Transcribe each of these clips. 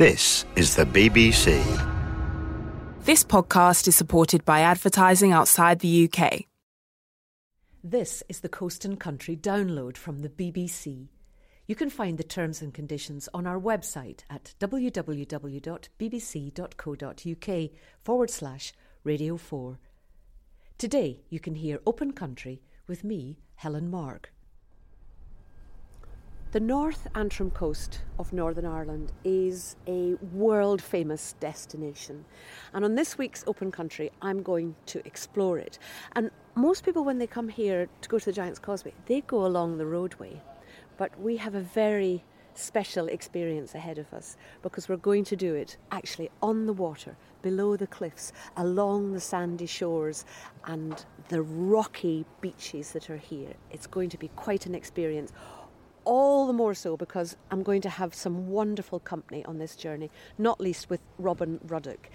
This is the BBC. This podcast is supported by advertising outside the UK. This is the Coast and Country download from the BBC. You can find the terms and conditions on our website at www.bbc.co.uk forward slash radio 4. Today you can hear Open Country with me, Helen Mark. The North Antrim coast of Northern Ireland is a world famous destination. And on this week's Open Country, I'm going to explore it. And most people, when they come here to go to the Giant's Causeway, they go along the roadway. But we have a very special experience ahead of us because we're going to do it actually on the water, below the cliffs, along the sandy shores, and the rocky beaches that are here. It's going to be quite an experience all the more so because I'm going to have some wonderful company on this journey, not least with Robin Ruddock.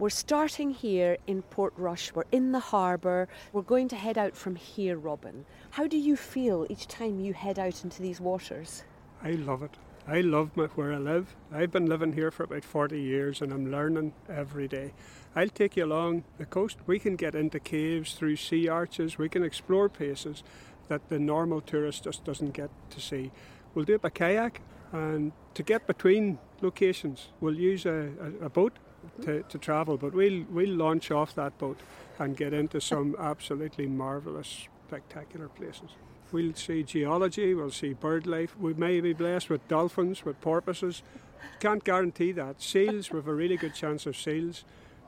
We're starting here in Portrush. We're in the harbour. We're going to head out from here, Robin. How do you feel each time you head out into these waters? I love it. I love my, where I live. I've been living here for about 40 years and I'm learning every day. I'll take you along the coast. We can get into caves through sea arches. We can explore places that the normal tourist just doesn't get to see. We'll do it by kayak, and to get between locations, we'll use a, a, a boat to, to travel, but we'll, we'll launch off that boat and get into some absolutely marvellous, spectacular places. We'll see geology, we'll see bird life. We may be blessed with dolphins, with porpoises. Can't guarantee that. Seals, we have a really good chance of seals.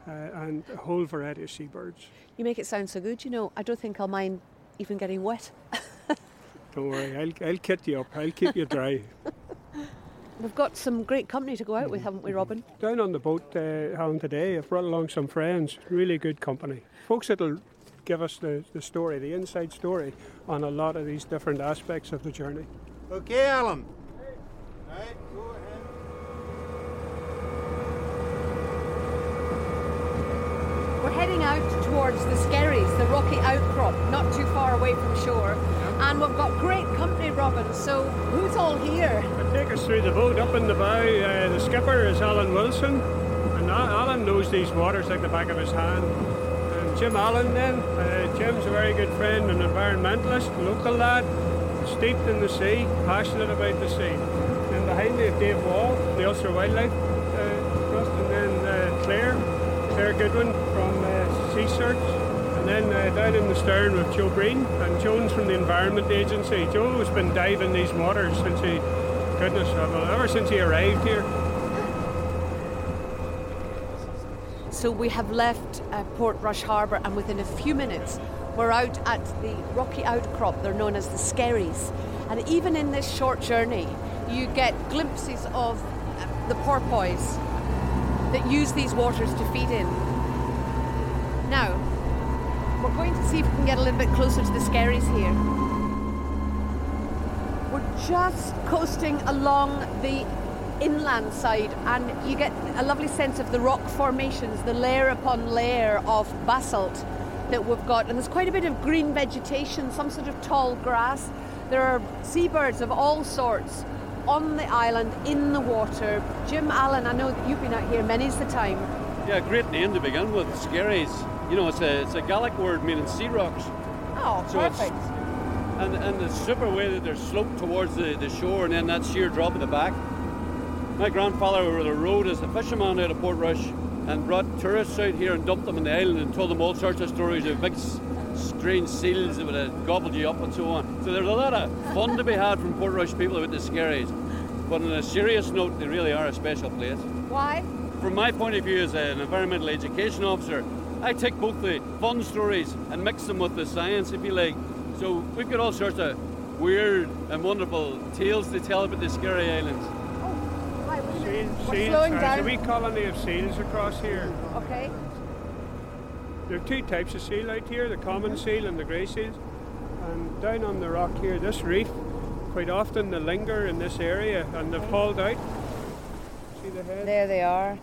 Uh, and a whole variety of seabirds. You make it sound so good, you know. I don't think I'll mind even getting wet. Don't worry, I'll, I'll kit you up, I'll keep you dry. We've got some great company to go out with, haven't we, Robin? Down on the boat uh, home today, I've brought along some friends, really good company. Folks that'll give us the, the story, the inside story on a lot of these different aspects of the journey. Okay, Alan. We're heading out towards the Skerries, the rocky outcrop, not too far away from shore. And we've got great company, Robin. So who's all here? Take us through the boat up in the bow. Uh, the skipper is Alan Wilson, and Alan knows these waters like the back of his hand. And Jim Allen, then, uh, Jim's a very good friend, an environmentalist, local lad, steeped in the sea, passionate about the sea. And behind me Dave Wall, the Ulster Wildlife uh, Trust, and then uh, Claire, Claire Goodwin from uh, Sea Search. And then uh, down in the stern with Joe Breen and Jones from the Environment Agency. Joe's been diving these waters since he, goodness, well, ever since he arrived here. So we have left uh, Portrush Harbour, and within a few minutes, we're out at the rocky outcrop. They're known as the Skerries. And even in this short journey, you get glimpses of uh, the porpoise that use these waters to feed in. Now, we're going to see if we can get a little bit closer to the Skerries here. We're just coasting along the inland side, and you get a lovely sense of the rock formations, the layer upon layer of basalt that we've got. And there's quite a bit of green vegetation, some sort of tall grass. There are seabirds of all sorts on the island in the water. Jim Allen, I know that you've been out here many's the time. Yeah, great name to begin with, Skerries. You know, it's a, it's a Gaelic word meaning sea rocks. Oh, So perfect. And, and the super way that they're sloped towards the, the shore and then that sheer drop at the back. My grandfather over the road as a fisherman out of Portrush and brought tourists out here and dumped them on the island and told them all sorts of stories of big strange seals that would have gobbled you up and so on. So there's a lot of fun to be had from Portrush people about the Skerries. But on a serious note, they really are a special place. Why? From my point of view as an environmental education officer, I take both the fun stories and mix them with the science, if you like. So we've got all sorts of weird and wonderful tales to tell about the Scary Islands. Right, we're, Seal, we're seals, slowing uh, There's a wee colony of seals across here. Okay. There are two types of seal out here, the common seal and the grey seals. And down on the rock here, this reef, quite often they linger in this area and they've hauled out. See the head? There they are.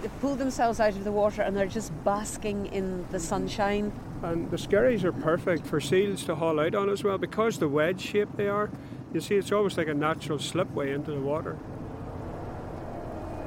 They pull themselves out of the water and they're just basking in the sunshine. And the skerries are perfect for seals to haul out on as well because the wedge shape they are. You see, it's almost like a natural slipway into the water.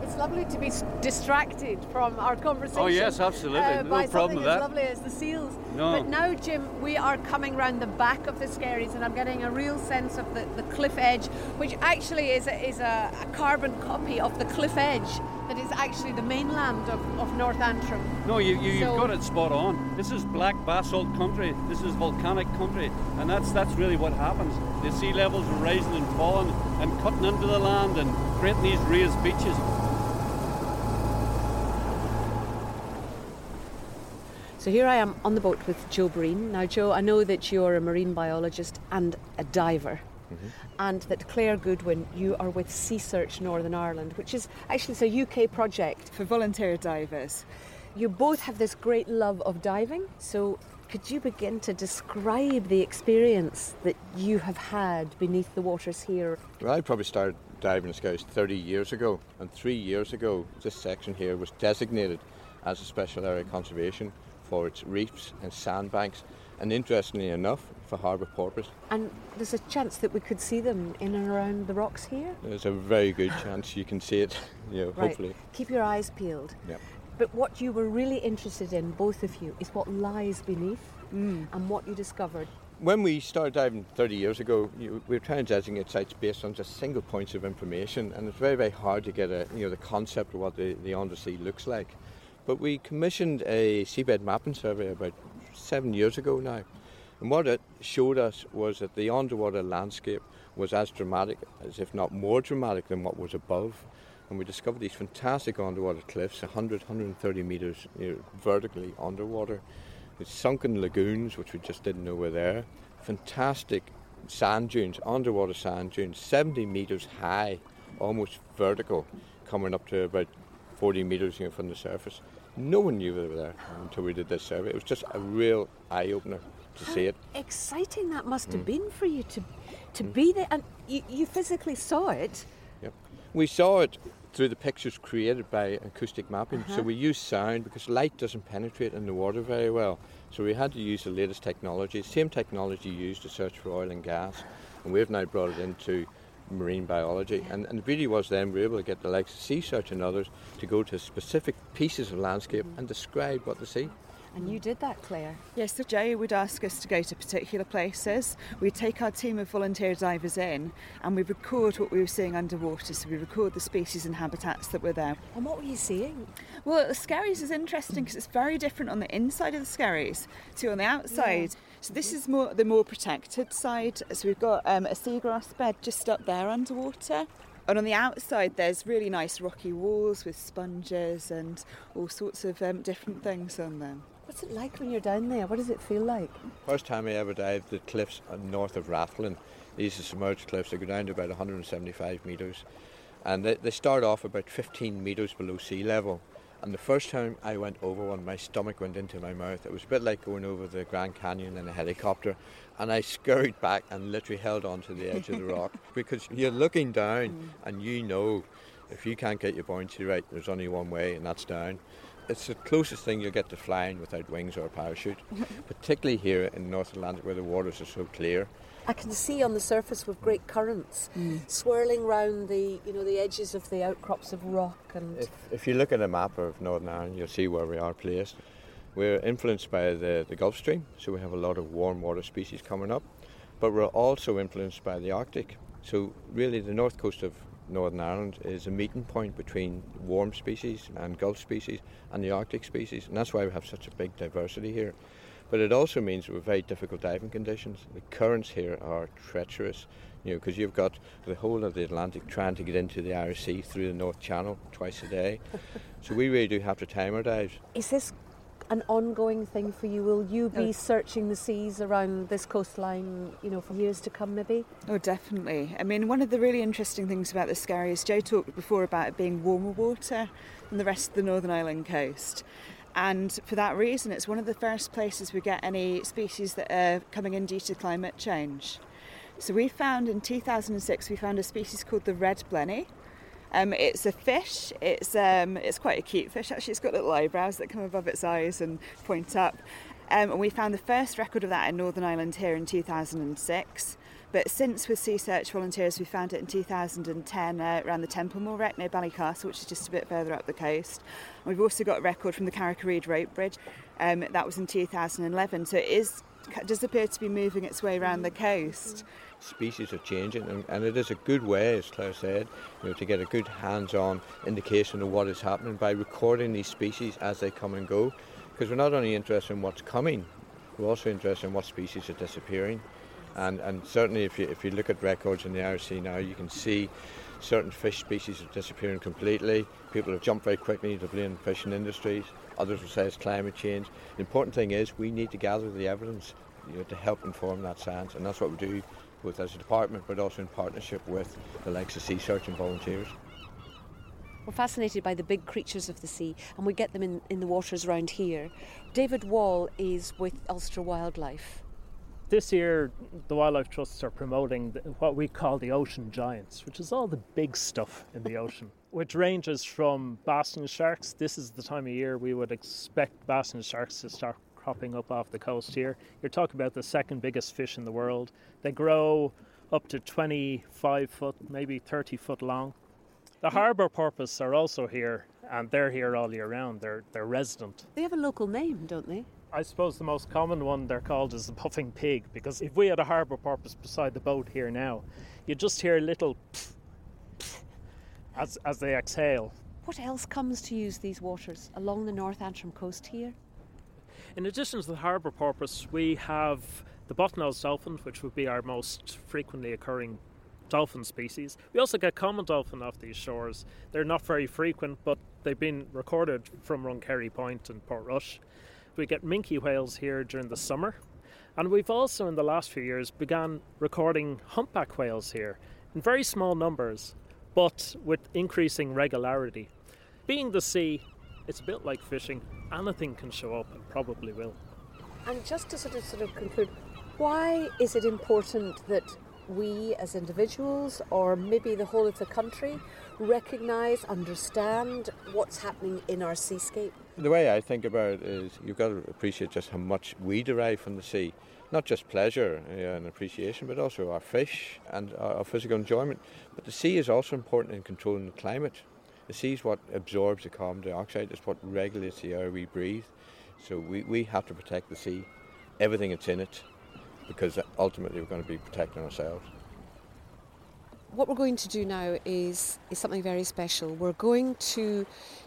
It's it's lovely to be distracted from our conversation. Oh, yes, absolutely. uh, No by problem something with as lovely as the seals. No. But now, Jim, we are coming round the back of the Skerries, and I'm getting a real sense of the, the cliff edge, which actually is a, is a, a carbon copy of the cliff edge that is actually the mainland of, of North Antrim. No, you, you, So- you've got it spot on. This is black basalt country. This is volcanic country, and that's that's really what happens. The sea levels are rising and falling and cutting into the land and creating these raised beaches. So here I am on the boat with Joe Breen. Now, Joe, I know that you're a marine biologist and a diver. Mm-hmm. And that Claire Goodwin, you are with Sea Search Northern Ireland, which is actually it's a UK project. for volunteer divers. You both have this great love of diving. So could you begin to describe the experience that you have had beneath the waters here? Well, I probably started diving in Scouts 30 years ago, and three years ago, this section here was designated as a special area of conservation for its reefs and sandbanks, and interestingly enough, for harbour porpoise. And there's a chance that we could see them in and around the rocks here. There's a very good chance you can see it, you know, Right. hopefully. Keep your eyes peeled. Yeah. But what you were really interested in, both of you, is what lies beneath Mm. and what you discovered. When we started diving 30 years ago, you, we were trying to designate sites based on just single points of information, and it's very, very hard to get a, you know, the concept of what the, the undersea looks like. But we commissioned a seabed mapping survey about seven years ago now, and what it showed us was that the underwater landscape was as dramatic, as if not more dramatic, than what was above. And we discovered these fantastic underwater cliffs, 100, 130 metres vertically underwater. With sunken lagoons, which we just didn't know were there. Fantastic sand dunes, underwater sand dunes, 70 metres high, almost vertical, coming up to about 40 metres you know, from the surface. No one knew they were there until we did this survey. It was just a real eye opener to see it. Exciting that must Mm. have been for you to to mm. be there, and you, you physically saw it. Yep. We saw it through the pictures created by acoustic mapping. So uh-huh. we used sound because light doesn't penetrate in the water very well. So we had to use the latest technology, same technology used to search for oil and gas, and we've now brought it into marine biology. And, and the beauty was then we were able to get the likes of Sea Search and others to go to specific pieces of landscape mm. and describe what they see. And you did that, Claire. Yes, so Jay would ask us to go to particular places. We'd take our team of volunteer divers in and we record what we were seeing underwater. So we record the species and habitats that were there. And what were you seeing? Well, the Skerries is interesting because it's very different on the inside of the Skerries to on the outside. So this is more the more protected side. So we've got um, a seagrass bed just up there underwater. And on the outside, there's really nice rocky walls with sponges and all sorts of um, different things on them. What's it like when you're down there? What does it feel like? First time I ever dived the cliffs uh, north of Rathlin. These are submerged cliffs. They go down to about 175 metres. And they, they start off about 15 metres below sea level. And the first time I went over one, my stomach went into my mouth. It was a bit like going over the Grand Canyon in a helicopter. And I scurried back and literally held on to the edge of the rock because you're looking down and you know if you can't get your buoyancy right, there's only one way, and that's down. It's the closest thing you'll get to flying without wings or a parachute, particularly here in the North Atlantic where the waters are so clear. I can see on the surface with great currents mm. swirling round the, you know, the edges of the outcrops of rock and If, if you look at a map of Northern Ireland, you'll see where we are placed. We're influenced by the, the Gulf Stream, so we have a lot of warm water species coming up, but we're also influenced by the Arctic. So, really, the north coast of Northern Ireland is a meeting point between warm species and Gulf species and the Arctic species, and that's why we have such a big diversity here. But it also means we're very difficult diving conditions. The currents here are treacherous, you know, because you've got the whole of the Atlantic trying to get into the Irish Sea through the North Channel twice a day. so we really do have to time our dives. is this an ongoing thing for you? Will you be Oh. searching the seas around this coastline, you know, for years to come maybe? Oh, definitely. I mean, one of the really interesting things about the Skerry is Joe talked before about it being warmer water than the rest of the Northern Ireland coast. And for that reason, it's one of the first places we get any species that are coming in due to climate change. So we found in 2006, we found a species called the red blenny. Um, it's a fish. It's um, it's quite a cute fish actually. It's got little eyebrows that come above its eyes and point up. Um, and we found the first record of that in Northern Ireland here in 2006. But since with Sea Search volunteers, we found it in 2010 uh, around the Templemore wreck near Ballycastle, which is just a bit further up the coast. And we've also got a record from the Carrick-a-Rede rope bridge. Um, that was in 2011. So it is does appear to be moving its way around the coast. Species are changing, and, and it is a good way, as Claire said, you know, to get a good hands-on indication of what is happening by recording these species as they come and go. Because we're not only interested in what's coming, we're also interested in what species are disappearing. And, and certainly, if you, if you look at records in the Sea now, you can see certain fish species are disappearing completely. People have jumped very quickly to blame fishing industries. Others will say it's climate change. The important thing is we need to gather the evidence you know, to help inform that science, and that's what we do both as a department but also in partnership with the likes of Sea Search and volunteers. We're fascinated by the big creatures of the sea and we get them in, in the waters around here. David Wall is with Ulster Wildlife. This year, the Wildlife Trusts are promoting what we call the ocean giants, which is all the big stuff in the ocean, which ranges from basking sharks. This is the time of year we would expect basking sharks to start cropping up off the coast here. You're talking about the second biggest fish in the world. They grow up to 25 foot, maybe 30 foot long. The harbour porpoise are also here, and they're here all year round. They're they're resident. They have a local name, don't they? I suppose the most common one they're called is the puffing pig because if we had a harbour porpoise beside the boat here now, you'd just hear little pff, pff, as as they exhale. What else comes to use these waters along the North Antrim coast here? In addition to the harbour porpoise, we have the bottlenose dolphin, which would be our most frequently occurring dolphin species. We also get common dolphin off these shores. They're not very frequent, but they've been recorded from Runkerry Point and Portrush. We get minke whales here during the summer. And we've also, in the last few years, began recording humpback whales here in very small numbers, but with increasing regularity. Being the sea, it's a bit like fishing. Anything can show up and probably will. And just to sort of sort of conclude, why is it important that we as individuals or maybe the whole of the country recognise, understand what's happening in our seascape? The way I think about it is you've got to appreciate just how much we derive from the sea. Not just pleasure and appreciation, but also our fish and our physical enjoyment. But the sea is also important in controlling the climate. The sea is what absorbs the carbon dioxide, it's what regulates the air we breathe. So we, we have to protect the sea, everything that's in it, because ultimately we're going to be protecting ourselves. What we're going to do now is, is something very special. We're going to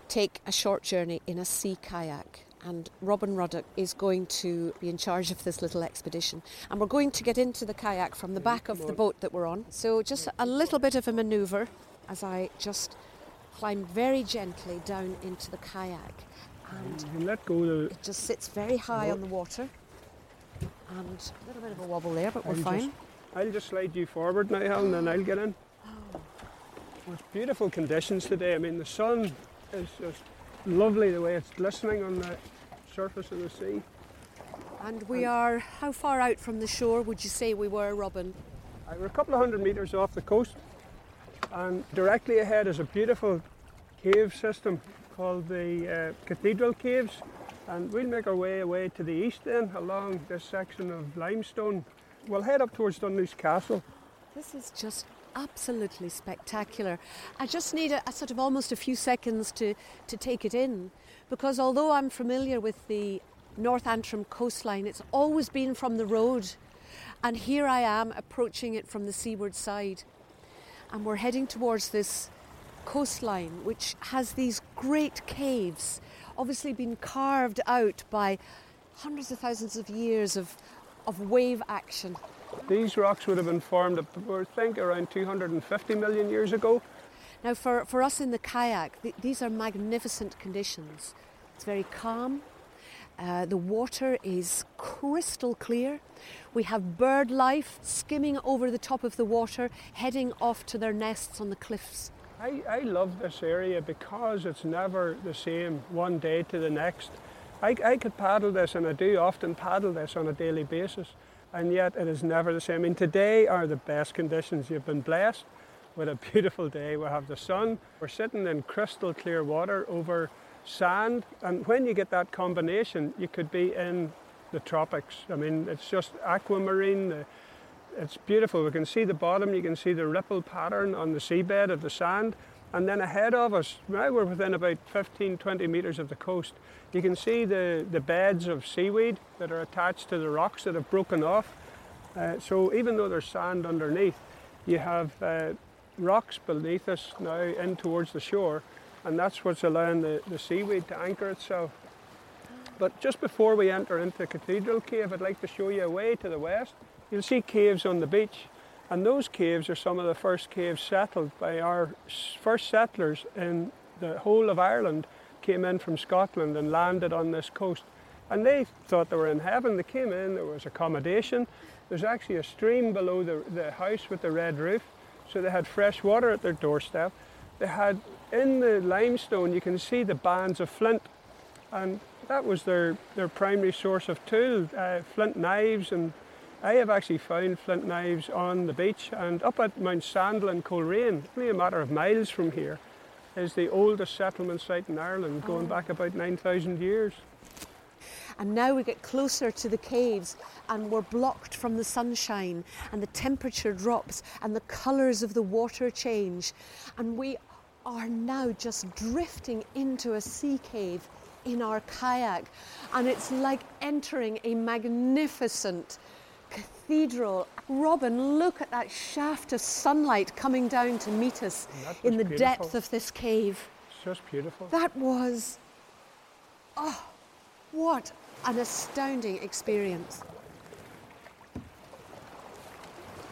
take a short journey in a sea kayak and Robin Ruddock is going to be in charge of this little expedition. And we're going to get into the kayak from the back of the boat that we're on. So just a little bit of a manoeuvre as I just climb very gently down into the kayak. And let go the it just sits very high on the water. And a little bit of a wobble there, but we're fine. I'll just slide you forward now, Helen, and I'll get in. Oh. It's beautiful conditions today. I mean, the sun is just lovely the way it's glistening on the surface of the sea. And we are, how far out from the shore would you say we were, Robin? Uh, we're a couple of hundred metres off the coast, and directly ahead is a beautiful cave system called the uh, Cathedral Caves. And we'll make our way away to the east then along this section of limestone. We'll head up towards Dunluce Castle. This is just absolutely spectacular. I just need a, a, sort of almost a few seconds to, to take it in because although I'm familiar with the North Antrim coastline, it's always been from the road. And here I am approaching it from the seaward side. And we're heading towards this coastline which has these great caves, obviously been carved out by hundreds of thousands of years of, of wave action. These rocks would have been formed, I think, around 250 million years ago. Now, for, for us in the kayak, th- these are magnificent conditions. It's very calm. Uh, the water is crystal clear. We have bird life skimming over the top of the water, heading off to their nests on the cliffs. I, I love this area because it's never the same one day to the next. I, I could paddle this, and I do often paddle this on a daily basis, and yet it is never the same. I mean, today are the best conditions. You've been blessed with a beautiful day. We have the sun. We're sitting in crystal clear water over sand, and when you get that combination, you could be in the tropics. I mean, it's just aquamarine. It's beautiful. We can see the bottom, you can see the ripple pattern on the seabed of the sand. And then ahead of us, now we're within about 15, 20 metres of the coast, you can see the, the beds of seaweed that are attached to the rocks that have broken off. Uh, so even though there's sand underneath, you have uh, rocks beneath us now in towards the shore, and that's what's allowing the, the seaweed to anchor itself. But just before we enter into Cathedral Cave, I'd like to show you a way to the west. You'll see caves on the beach, and those caves are some of the first caves settled by our first settlers in the whole of Ireland came in from Scotland and landed on this coast. And they thought they were in heaven. They came in, there was accommodation. There's actually a stream below the, the house with the red roof, so they had fresh water at their doorstep. They had in the limestone, you can see the bands of flint, and that was their, their primary source of tool, uh, flint knives. And I have actually found flint knives on the beach and up at Mount Sandel in Coleraine, only a matter of miles from here, is the oldest settlement site in Ireland, going oh. back about 9,000 years. And now we get closer to the caves and we're blocked from the sunshine and the temperature drops and the colours of the water change. And we are now just drifting into a sea cave in our kayak. And it's like entering a magnificent cathedral. Robin, look at that shaft of sunlight coming down to meet us in the beautiful. depth of this cave. It's just beautiful. That was, oh, what an astounding experience.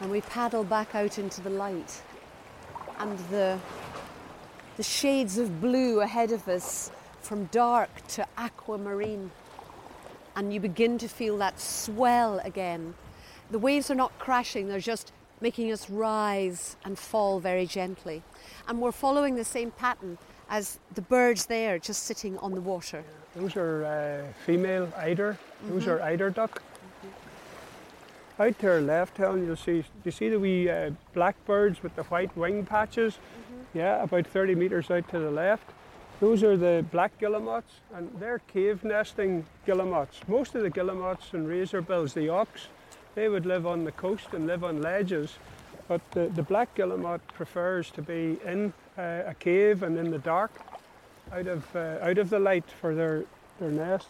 And we paddle back out into the light, and the, the shades of blue ahead of us from dark to aquamarine. And you begin to feel that swell again. The waves are not crashing, they're just making us rise and fall very gently. And we're following the same pattern as the birds there just sitting on the water. Those are uh, female eider. Those are eider duck. Out to our left, Helen, you'll see. Do you see the wee uh, blackbirds with the white wing patches? Yeah, about 30 metres out to the left. Those are the black guillemots, and they're cave nesting guillemots. Most of the guillemots and razorbills, the auks, they would live on the coast and live on ledges. But the, the black guillemot prefers to be in uh, a cave and in the dark, out of, uh, out of the light for their, their nests.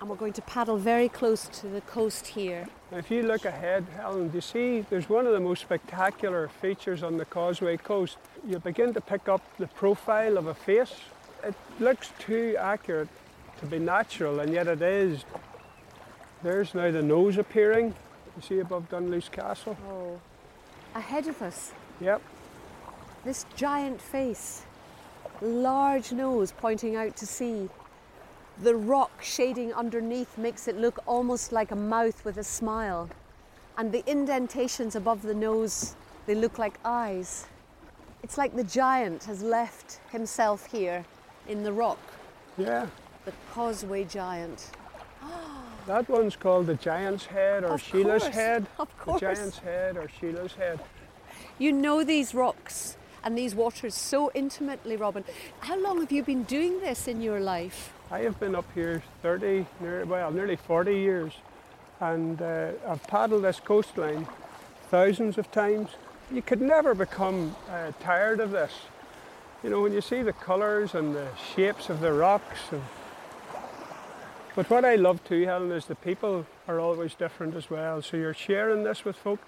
And we're going to paddle very close to the coast here. If you look ahead, Helen, do you see there's one of the most spectacular features on the Causeway Coast? You begin to pick up the profile of a face. It looks too accurate to be natural, and yet it is. There's now the nose appearing. You see above Dunluce Castle? Oh. Ahead of us, Yep. this giant face, large nose pointing out to sea. The rock shading underneath makes it look almost like a mouth with a smile. And the indentations above the nose, they look like eyes. It's like the giant has left himself here in the rock, Yeah. the causeway giant. Ah, That one's called the Giant's Head or Of Sheila's course, Head. of course. The. Giant's Head or Sheila's Head. You know these rocks and these waters so intimately, Robin. How long have you been doing this in your life? I have been up here 30, near, well, nearly 40 years, and uh, I've paddled this coastline thousands of times. You could never become uh, tired of this. You know, when you see the colours and the shapes of the rocks. But what I love too, Helen, is the people are always different as well. So you're sharing this with folk,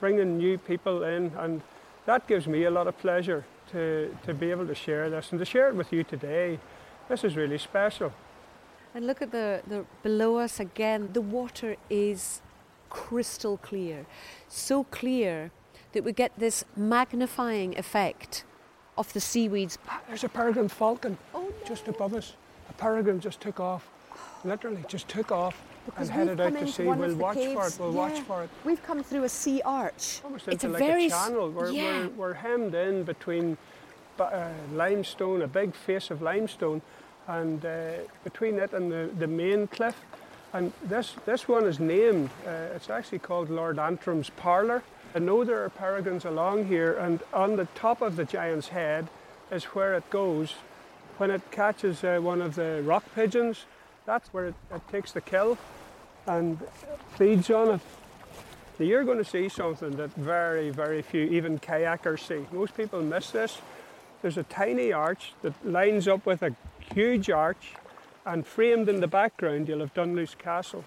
bringing new people in, and that gives me a lot of pleasure to, to be able to share this and to share it with you today. This is really special. And look at the, the below us again. The water is crystal clear, so clear that we get this magnifying effect of the seaweeds. There's a peregrine falcon Oh, no. just above us. A peregrine just took off, literally just took off Because and headed out to sea. We'll watch for it. We'll watch for it. We've come through a sea arch. Almost it's into a like very a channel. We're, yeah. we're, we're hemmed in between uh, limestone, a big face of limestone, and uh, between it and the, the main cliff. And this, this one is named, uh, it's actually called Lord Antrim's Parlour. I know there are peregrines along here, and on the top of the giant's head is where it goes. When it catches uh, one of the rock pigeons, that's where it, it takes the kill and feeds on it. Now you're going to see something that very, very few, even kayakers, see. Most people miss this. There's a tiny arch that lines up with a huge arch, and framed in the background, you'll have Dunluce Castle.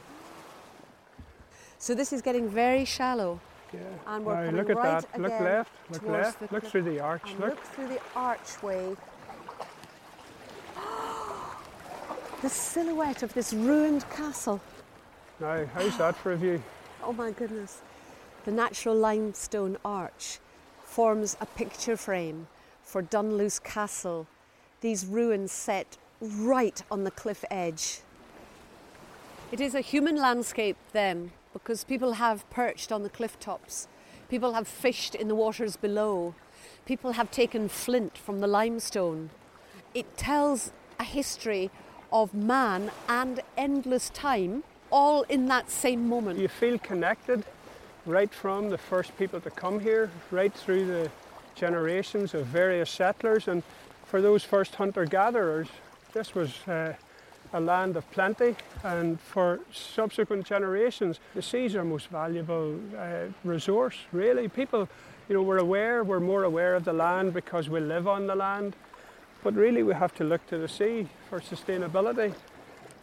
So this is getting very shallow. Yeah. And we're Now, coming look at right that. Look left. Look left. Look cliff. through the arch. Look. look through the archway. The silhouette of this ruined castle. Now, how's that for a view? Oh my goodness. The natural limestone arch forms a picture frame for Dunluce Castle, these ruins set right on the cliff edge. It is a human landscape then, because people have perched on the cliff tops, people have fished in the waters below, people have taken flint from the limestone. It tells a history of man and endless time, all in that same moment. You feel connected right from the first people to come here, right through the generations of various settlers. And for those first hunter gatherers, this was uh, a land of plenty. And for subsequent generations, the sea's our most valuable uh, resource, really. People, you know, we're aware, we're more aware of the land because we live on the land. But really, we have to look to the sea for sustainability.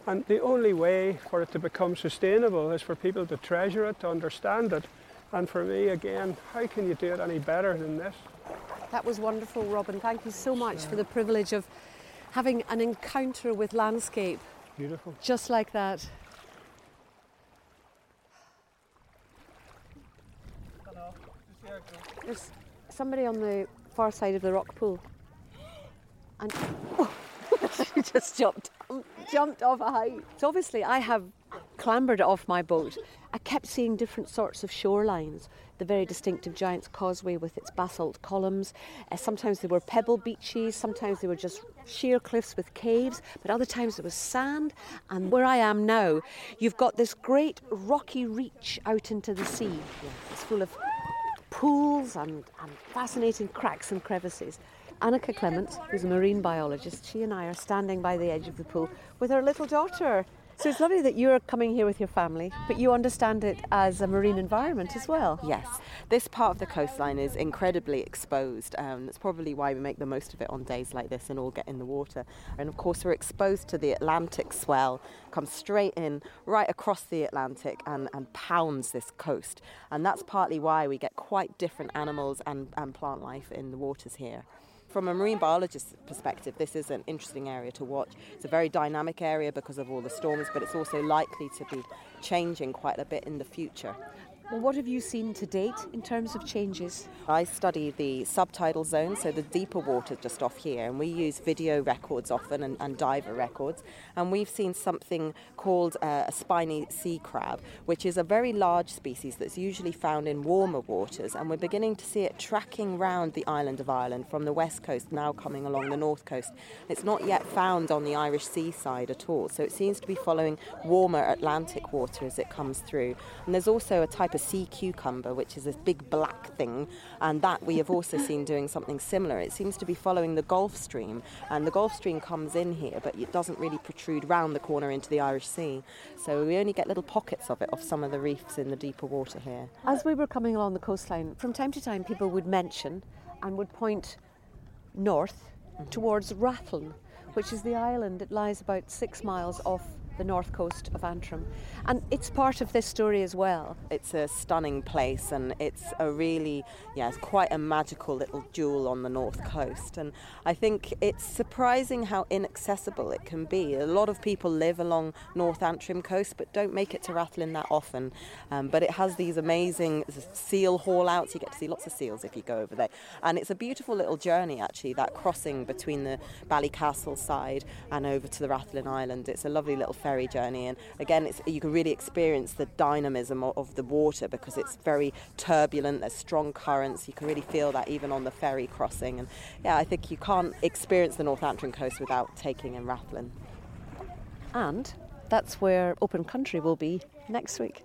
And the only way for it to become sustainable is for people to treasure it, to understand it. And for me, again, how can you do it any better than this? That was wonderful, Robin. Thank you so much for the privilege of having an encounter with landscape Beautiful. just like that. There's somebody on the far side of the rock pool. And she just jumped jumped off a height. So obviously I have clambered off my boat. I kept seeing different sorts of shorelines. The very distinctive Giant's Causeway with its basalt columns. Uh, sometimes they were pebble beaches, sometimes they were just sheer cliffs with caves, but other times there was sand. And where I am now, you've got this great rocky reach out into the sea. It's full of pools and, and fascinating cracks and crevices. Annika Clement, who's a marine biologist, she and I are standing by the edge of the pool with her little daughter. So it's lovely that you're coming here with your family, but you understand it as a marine environment as well. Yes, this part of the coastline is incredibly exposed. Um, that's probably why we make the most of it on days like this and all get in the water. And of course, we're exposed to the Atlantic swell, comes straight in right across the Atlantic and, and pounds this coast. And that's partly why we get quite different animals and, and plant life in the waters here. From a marine biologist's perspective, this is an interesting area to watch. It's a very dynamic area because of all the storms, but it's also likely to be changing quite a bit in the future. Well, what have you seen to date in terms of changes? I study the subtidal zone, so the deeper water just off here, and we use video records often and, and diver records. And we've seen something called uh, a spiny sea crab, which is a very large species that's usually found in warmer waters. And we're beginning to see it tracking round the island of Ireland from the west coast, now coming along the north coast. It's not yet found on the Irish seaside at all, so it seems to be following warmer Atlantic water as it comes through. And there's also a type of sea cucumber, which is this big black thing, and that we have also seen doing something similar. It seems to be following the Gulf Stream, and the Gulf Stream comes in here, but it doesn't really protrude round the corner into the Irish Sea. So we only get little pockets of it off some of the reefs in the deeper water here. As we were coming along the coastline, from time to time people would mention and would point north mm-hmm. towards Rathlin, which is the island that lies about six miles off the north coast of Antrim. And it's part of this story as well. It's a stunning place and it's a really, yeah, it's quite a magical little jewel on the north coast. And I think it's surprising how inaccessible it can be. A lot of people live along North Antrim coast but don't make it to Rathlin that often. Um, but it has these amazing seal haul outs. You get to see lots of seals if you go over there. And it's a beautiful little journey actually, that crossing between the Ballycastle side and over to the Rathlin Island. It's a lovely little ferry journey. And again it's, you can really experience the dynamism of, of the water because it's very turbulent there's strong currents. You can really feel that even on the ferry crossing. And yeah I think you can't experience the North Antrim coast without taking in Rathlin. And that's where Open Country will be next week.